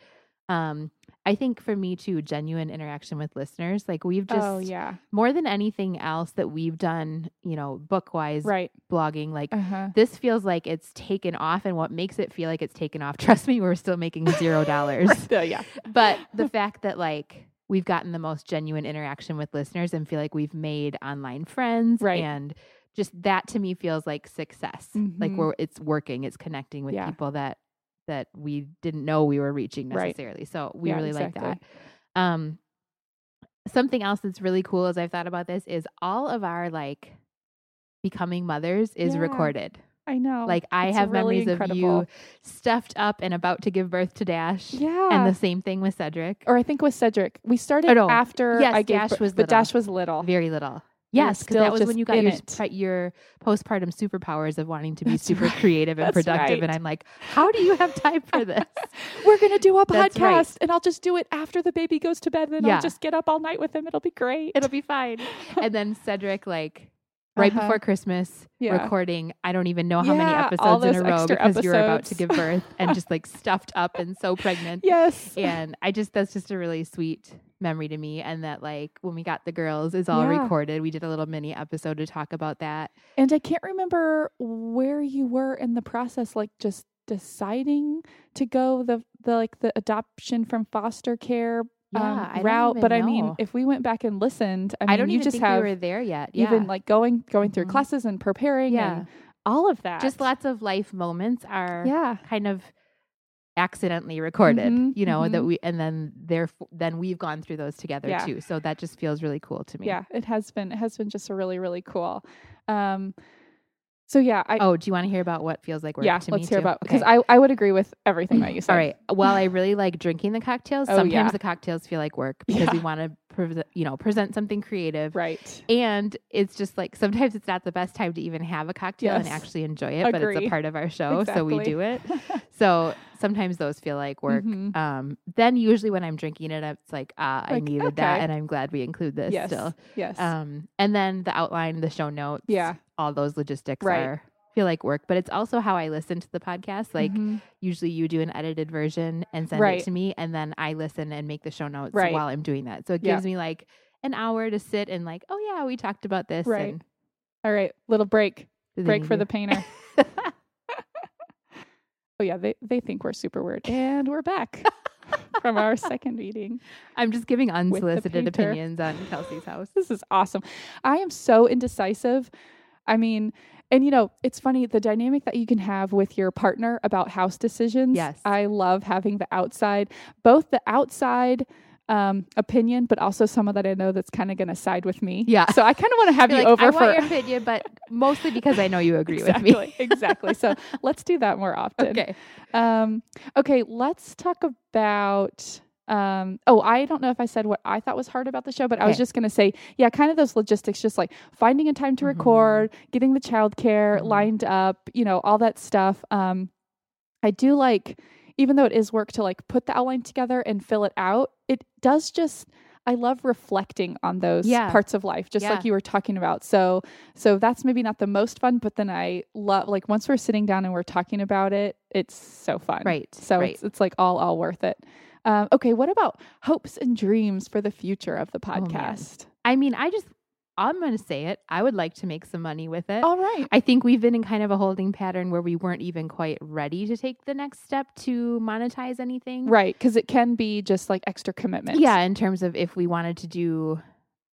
Um, I think for me too, genuine interaction with listeners. Like we've just oh yeah, more than anything else that we've done, you know, book wise, right. blogging, like Uh huh. this feels like it's taken off. And what makes it feel like it's taken off, trust me, we're still making zero dollars. yeah. but the fact that like we've gotten the most genuine interaction with listeners and feel like we've made online friends Right. and just that to me feels like success. Like Mhm. we're it's working, it's connecting with Yeah. people that that we didn't know we were reaching Right. necessarily. So we Yeah, really like that. Um, something else that's really cool as I've thought about this is all of our like becoming mothers is Yeah. recorded. I know. Like I It's have really memories of you stuffed up and about to give birth to Dash. Yeah. And the same thing with Cedric. or I think with Cedric, we started Or no. after Yes, I gave Dash birth, was but little. Dash was little. Very little. Yes, because that was when you got your, it. your postpartum superpowers of wanting to be That's super right. creative and That's productive. And. I'm like, how do you have time for this? We're gonna do a podcast, right. and I'll just do it after the baby goes to bed. Then Yeah. I'll just get up all night with him. It'll be great. It'll be fine. and then Cedric, like right Uh-huh. before Christmas, Yeah. recording. I don't even know how many Yeah, all episodes in a row because you were about to give birth and just like stuffed up and so pregnant. yes. And I just that's just a really sweet memory to me. And that like when we got the girls is all Yeah. recorded. We did a little mini episode to talk about that. And I can't remember where you were in the process, like just deciding to go the the like the adoption from foster care Yeah, um, route. But I mean, if we went back and listened, I mean, I, don't you even just think have we were there yet. Yeah. even like going going through Mhm. classes and preparing yeah. and all of that. Just lots of life moments are yeah. kind of accidentally recorded, Mhm, you know, that mhm. we and then therefore then we've gone through those together Yeah. too. So that just feels really cool to me. Yeah, it has been it has been just a really really cool. Um, so yeah, I Oh, do you want to hear about what feels like work yeah, to me let's hear too? about because Okay. I I would agree with everything that you said. All right. While I really like drinking the cocktails, Oh, sometimes yeah. the cocktails feel like work because we want to, pre- you know, present something creative. right. And it's just like sometimes it's not the best time to even have a cocktail and actually enjoy it, but it's a part of our show, so we do it. So sometimes those feel like work. Mhm. Um, then usually when I'm drinking it, it's like, ah, I Like, needed that, and I'm glad we include this yes. still. Yes. Um, and then the outline, the show notes, Yeah. all those logistics Right. are feel like work, but it's also how I listen to the podcast. Like Mhm. usually you do an edited version and send Right. it to me, and then I listen and make the show notes Right. while I'm doing that. So it Yeah. gives me like an hour to sit and like, oh yeah, we talked about this. Right. And all right, little break. Break for the painter. Oh yeah, they they think we're super weird, and we're back from our second meeting. I'm just giving unsolicited opinions on Kelsey's house. This is awesome. I am so indecisive. I mean, and you know, it's funny the dynamic that you can have with your partner about house decisions. Yes. I love having the outside, both the outside um, opinion, but also someone that I know that's kind of going to side with me. Yeah. So I kind of want to have You're you like, over I for want your opinion, but mostly because I know you agree exactly, with me. exactly. So let's do that more often. Okay. Um, okay, let's talk about. Um, oh, I don't know if I said what I thought was hard about the show, but I was just going to say, yeah, kind of those logistics, just like finding a time to Mhm. record, getting the childcare Mhm. lined up, you know, all that stuff. Um, I do like, even though it is work to like put the outline together and fill it out, it does just. I love reflecting on those Yeah. parts of life, just Yeah. like you were talking about. So, so that's maybe not the most fun, but then I love like once we're sitting down and we're talking about it, it's so fun. Right. So right. it's it's like all all worth it. Um, okay, what about hopes and dreams for the future of the Oh, podcast? I mean, I just, I'm going to say it. I would like to make some money with it. all right. I think we've been in kind of a holding pattern where we weren't even quite ready to take the next step to monetize anything. Right, because it can be just like extra commitment. Yeah, in terms of if we wanted to do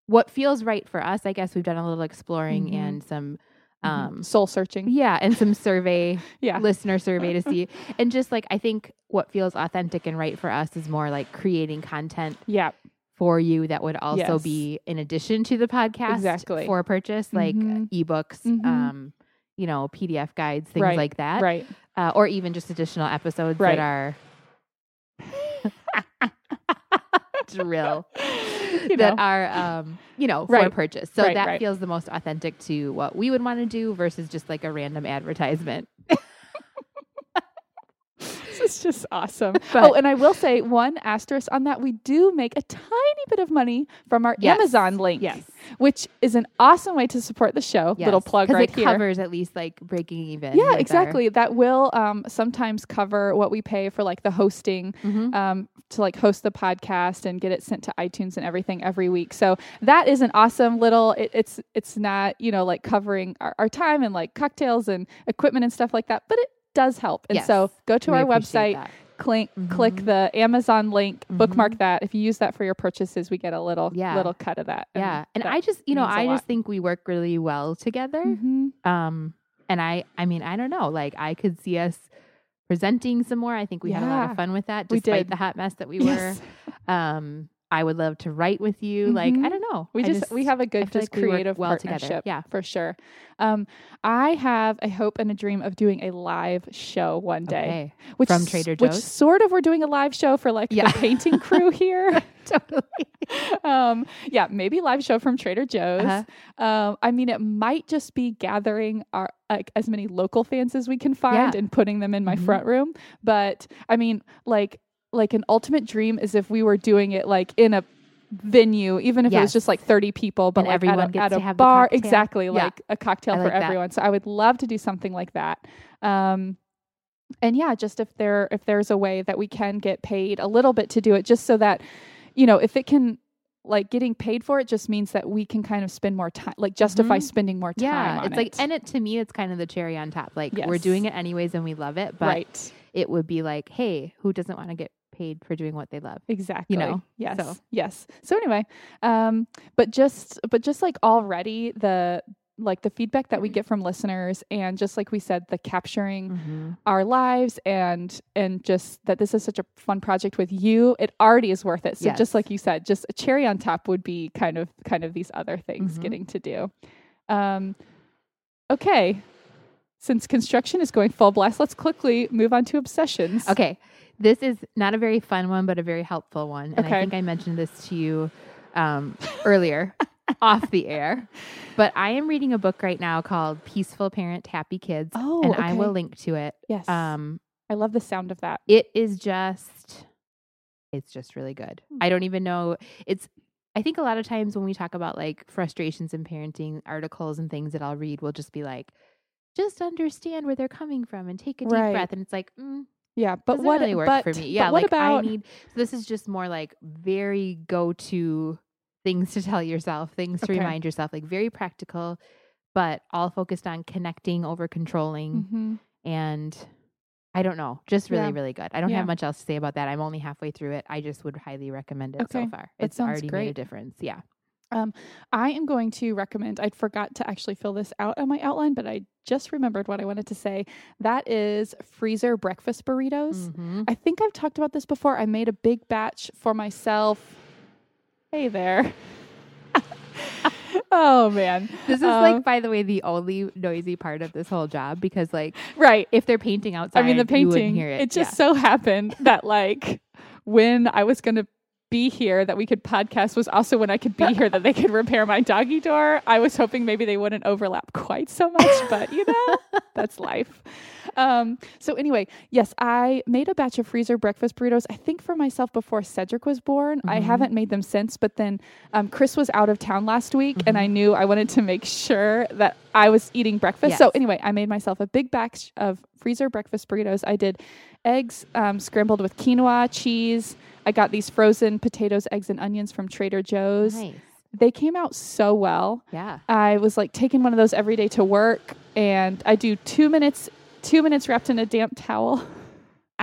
what feels right for us, I guess we've done a little exploring Mhm. and some. Um soul searching. yeah, and some survey Yeah, listener survey to see. And just like I think what feels authentic and right for us is more like creating content yeah, for you that would also Yes. be in addition to the podcast Exactly. for purchase, like Mhm. ebooks, Mhm. um, you know, PDF guides, things Right, like that, right. uh, or even just additional episodes Right. that are drill You that know. are um, you know for Right. purchase. So Right, that right. feels the most authentic to what we would want to do versus just like a random advertisement. Is just awesome. But- oh, and I will say one asterisk on that: we do make a tiny bit of money from our Yes. Amazon link, Yes. which is an awesome way to support the show. Little Yes. plug 'Cause right it here. covers at least like breaking even. Yeah, our- exactly. That will um, sometimes cover what we pay for like the hosting Mhm. um, to like host the podcast and get it sent to iTunes and everything every week. So that is an awesome little. It, it's it's not you know like covering our, our time and like cocktails and equipment and stuff like that, but it does help. And Yes. so go to We our website, that. click click Mhm. the Amazon link, bookmark Mhm. that. If you use that for your purchases, we get a little Yeah. little cut of that. Yeah, and that I just you know I just think we work really well together. Mhm. Um, and I I mean I don't know like I could see us presenting some more. I think we had a lot of fun with that, We despite did. the hot mess that we Yes. were. Um, I would love to write with you. Like, I Mhm. don't know. We I just, we have a good just like we creative well together. partnership. Yeah. for sure. Um, I have a hope and a dream of doing a live show one day. Okay. Which From Trader Which sort of we're doing a live show for like Yeah. the painting crew here. totally. um, yeah, maybe live show from Trader Joe's. Uh-huh. Um, I mean, it might just be gathering our like as many local fans as we can find Yeah. and putting them in my Mhm. front room. But I mean, like like an ultimate dream is if we were doing it like in a venue, even if it was just like 30 people, but And like everyone at a, gets at to a have bar. Exactly. Yeah. Like a cocktail I for that. everyone. So I would love to do something like that. Um, and yeah, just if there if there's a way that we can get paid a little bit to do it, just so that you know if it can like getting paid for it just means that we can kind of spend more time like justify Mhm. spending more time Yeah, it's like, it. and it to me, it's kind of the cherry on top. Like we're doing it anyways, and we love it. But right it would be like, hey, who doesn't want to get paid for doing what they love? exactly You know, yes so. yes so anyway um but just but just like already the like the feedback that we Mm-hmm. get from listeners and just like we said the capturing Mm-hmm. our lives and and just that this is such a fun project with you it already is worth it so Yes. just like you said just a cherry on top would be kind of kind of these other things Mhm. getting to do um okay since construction is going full blast let's quickly move on to obsessions Okay. This is not a very fun one, but a very helpful one. And Okay. I think I mentioned this to you um, earlier off the air. But I am reading a book right now called Peaceful Parent, Happy Kids. oh and I will link to it. yes Um, i love the sound of that it is just, it's just really good. Hmm. I don't even know. It's, I think a lot of times when we talk about like frustrations in parenting, articles and things that I'll read will just be like, just understand where they're coming from and take a deep Right. breath. And it's like, mm, yeah but doesn't what really work but, for me. Yeah, what like about I need. So this is just more like very go to things to tell yourself, things to Okay. remind yourself, like very practical, but all focused on connecting over controlling. Mhm. And I don't know, just really, Yeah. really good. I don't Yeah. have much else to say about that. I'm only halfway through it. I just would highly recommend it Okay. so far. That It's already made a difference. Yeah. I am going to recommend, I forgot to actually fill this out on my outline, but I just remembered what I wanted to say. That is freezer breakfast burritos. Mhm. I think I've talked about this before. I made a big batch for myself. Hey there. oh, man. This is Um, like, by the way, the only noisy part of this whole job because, like, Right. if they're painting outside, I mean, the painting, hear it. it just Yeah. so happened that, like, when I was going to be here, that we could podcast was also when I could be here, that they could repair my doggy door. I was hoping maybe they wouldn't overlap quite so much, but you know, that's life. Um, so anyway, yes, I made a batch of freezer breakfast burritos. I think for myself before Cedric was born. I Mhm. haven't made them since, but then um, Chris was out of town last week, and Mhm. I knew I wanted to make sure that I was eating breakfast. So anyway, I made myself a big batch of freezer breakfast burritos. I did eggs um, scrambled with quinoa, cheese. I got these frozen potatoes, eggs, and onions from Trader Joe's. Nice. They came out so well. Yeah. I was like taking one of those every day to work, and I do two minutes, two minutes wrapped in a damp towel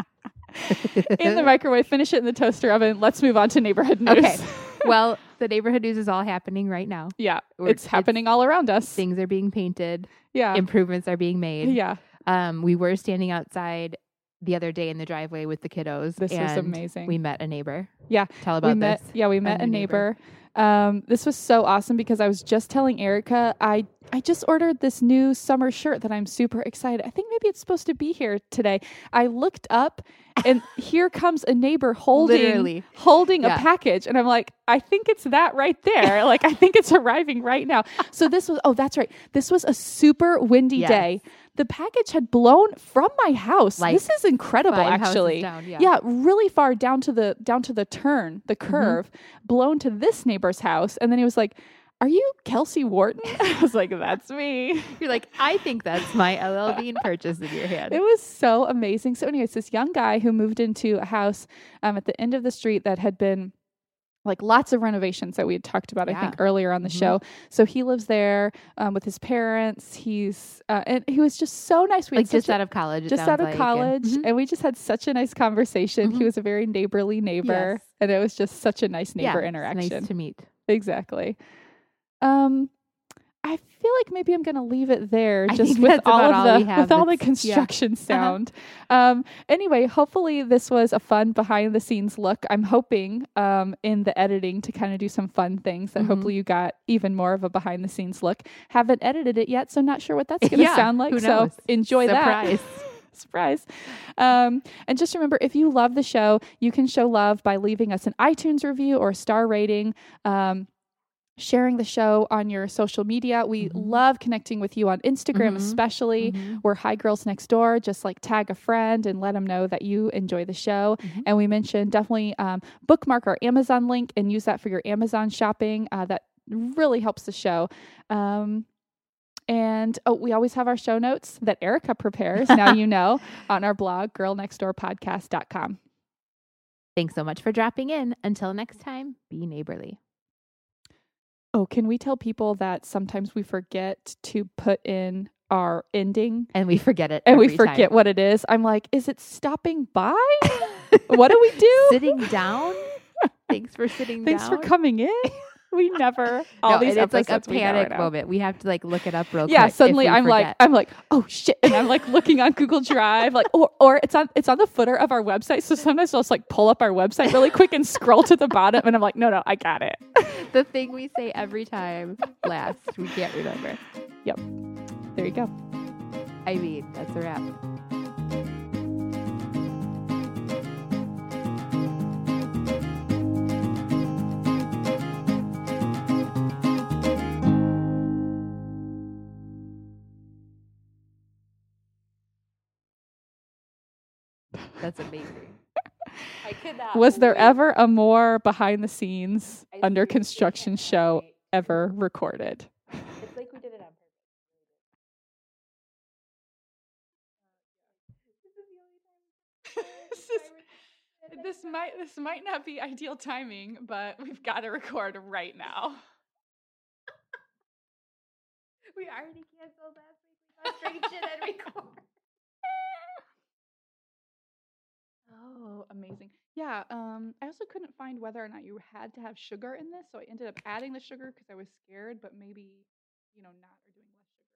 in the microwave. Finish it in the toaster oven. Let's move on to neighborhood news. Okay. well, the neighborhood news is all happening right now. yeah, We're- it's happening all around us. Things are being painted, Yeah, improvements are being made. yeah. Um, we were standing outside the other day in the driveway with the kiddos. This was amazing. We met a neighbor. Yeah, Tell about we met. this. Yeah, we met new a neighbor. neighbor. Um, this was so awesome because I was just telling Erica I I just ordered this new summer shirt that I'm super excited. I think maybe it's supposed to be here today. I looked up and here comes a neighbor holding Literally. holding Yeah. a package and I'm like, I think it's that right there. like I think it's arriving right now. So this was oh, that's right. This was a super windy Yes. day. The package had blown from my house. Like this is incredible actually down, yeah. yeah really far down to the down to the turn the Mm-hmm. curve blown to this neighbor's house and then he was like are you kelsey wharton i was like that's me You're like, I think that's my LL Bean purchase in your hand. it was so amazing so anyways this young guy who moved into a house um, at the end of the street that had been like lots of renovations that we had talked about, I think earlier on the Mhm. show. So he lives there um, with his parents. He's uh, and he was just so nice. We like just a- out of college. just out of like, and- college Mhm. and we just had such a nice conversation he Mhm. was a very neighborly neighbor Yes. and it was just such a nice Yeah, neighbor it's interaction Nice to meet. exactly um i feel like maybe I'm going to leave it there I just with all of all the with all the that's- yeah. construction Uh-huh. sound. Um, anyway, hopefully this was a fun behind the scenes look. I'm hoping um, in the editing to kind of do some fun things that Mhm. hopefully you got even more of a behind the scenes look. Haven't edited it yet, so not sure what that's going to Yeah, sound like. So enjoy that Surprise. surprise. Um, and just remember, if you love the show, you can show love by leaving us an iTunes review or a star rating. Um, sharing the show on your social media. We Mhm. love connecting with you on Instagram, Mhm. especially. Mhm. We're Hi Girls Next Door. Just like tag a friend and let them know that you enjoy the show. Mhm. And we mentioned definitely um, bookmark our Amazon link and use that for your Amazon shopping. Uh, that really helps the show. Um, and oh, we always have our show notes that Erica prepares. now you know on our blog, girlnextdoorpodcast.com. Thanks so much for dropping in. Until next time, be neighborly. Oh, can we tell people that sometimes we forget to put in our ending And we forget it. and we forget time. what it is? I'm like, is it stopping by? what do we do? sitting down. Thanks for sitting Thanks down. for coming in. We never all No, these it's like a episodes, we never panic moment. We have to like look it up real Yeah, quick. Yeah, suddenly I'm like. I'm like, oh shit. And I'm like looking on Google Drive, like or or it's on it's on the footer of our website. So sometimes I'll just like pull up our website really quick and scroll to the bottom and I'm like, no, no, I got it. the thing we say every time last. We can't remember. Yep. There you go. I mean, that's a wrap. That's amazing. I could not. Was there wait. ever a more behind the scenes I under construction show wait. ever recorded? It's like we did it on purpose. This is- this might this might not be ideal timing, but we've got to record right now. We already canceled last week. We got straight and record. Oh, amazing. Yeah, um I also couldn't find whether or not you had to have sugar in this, so I ended up adding the sugar because I was scared, but maybe, you know, not or doing less sugar.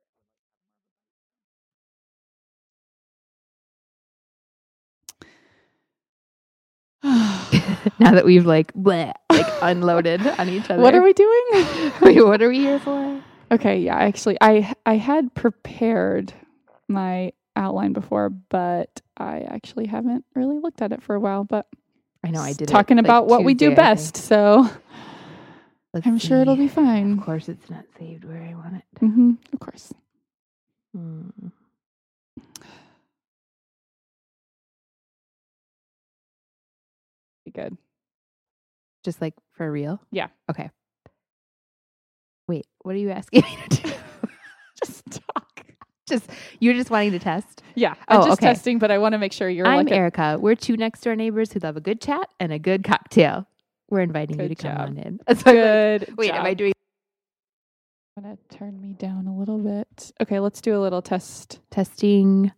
now that we've like bleh, like unloaded on each other. what are we doing? Wait, what are we here for? Okay, yeah, actually I I had prepared my outline before, but I actually haven't really looked at it for a while, but I know I did it, talking like, about what we do Tuesday, I think. best, so Let's I'm sure it'll be fine. Of course, it's not saved where I want it. hmm of course. Hmm. Be good. Just like for real? Yeah. Okay. Wait, what are you asking me to do? Just you're just wanting to test. Yeah, I'm Oh, just okay. testing, but I want to make sure you're I'm like a- Erica. We're two next door neighbors who love a good chat and a good cocktail. We're inviting you to Good come on in. So I'm like, good. Wait, am I job. doing I'm gonna turn me down a little bit. Okay, let's do a little test. testing?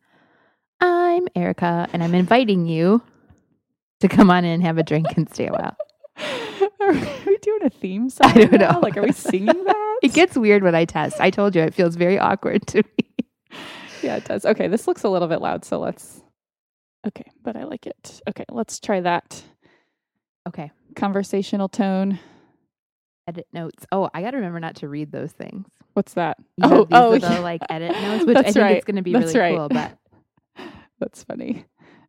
I'm Erica, and I'm inviting you to come on in and have a drink and stay a while. are we doing a theme song? I don't now? know. Like, are we singing that? It gets weird when I test. I told you it feels very awkward to me. Yeah, it does. Okay, this looks a little bit loud, so let's. Okay, but I like it. Okay, let's try that Okay. conversational tone. Edit notes. Oh, I got to remember not to read those things. What's that? You oh, these oh, little yeah. like edit notes, which I think right. it's going to be That's really right. cool. But That's funny.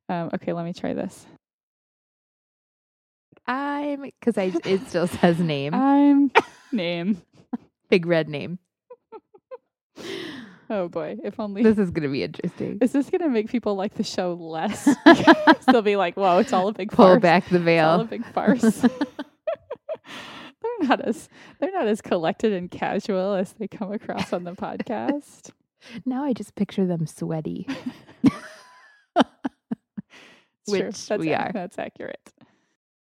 Um, okay, let me try this. I'm because I it still says name, I'm name. big red name. Oh boy, if only. This is going to be interesting. Is this gonna make people like the show less? They'll be like, "Whoa, it's all a big Pull farce. back the It's all a veil. big farce." they're not as they're not as collected and casual as they come across on the podcast. now I just picture them sweaty. True. Which That's we ac- are. That's accurate.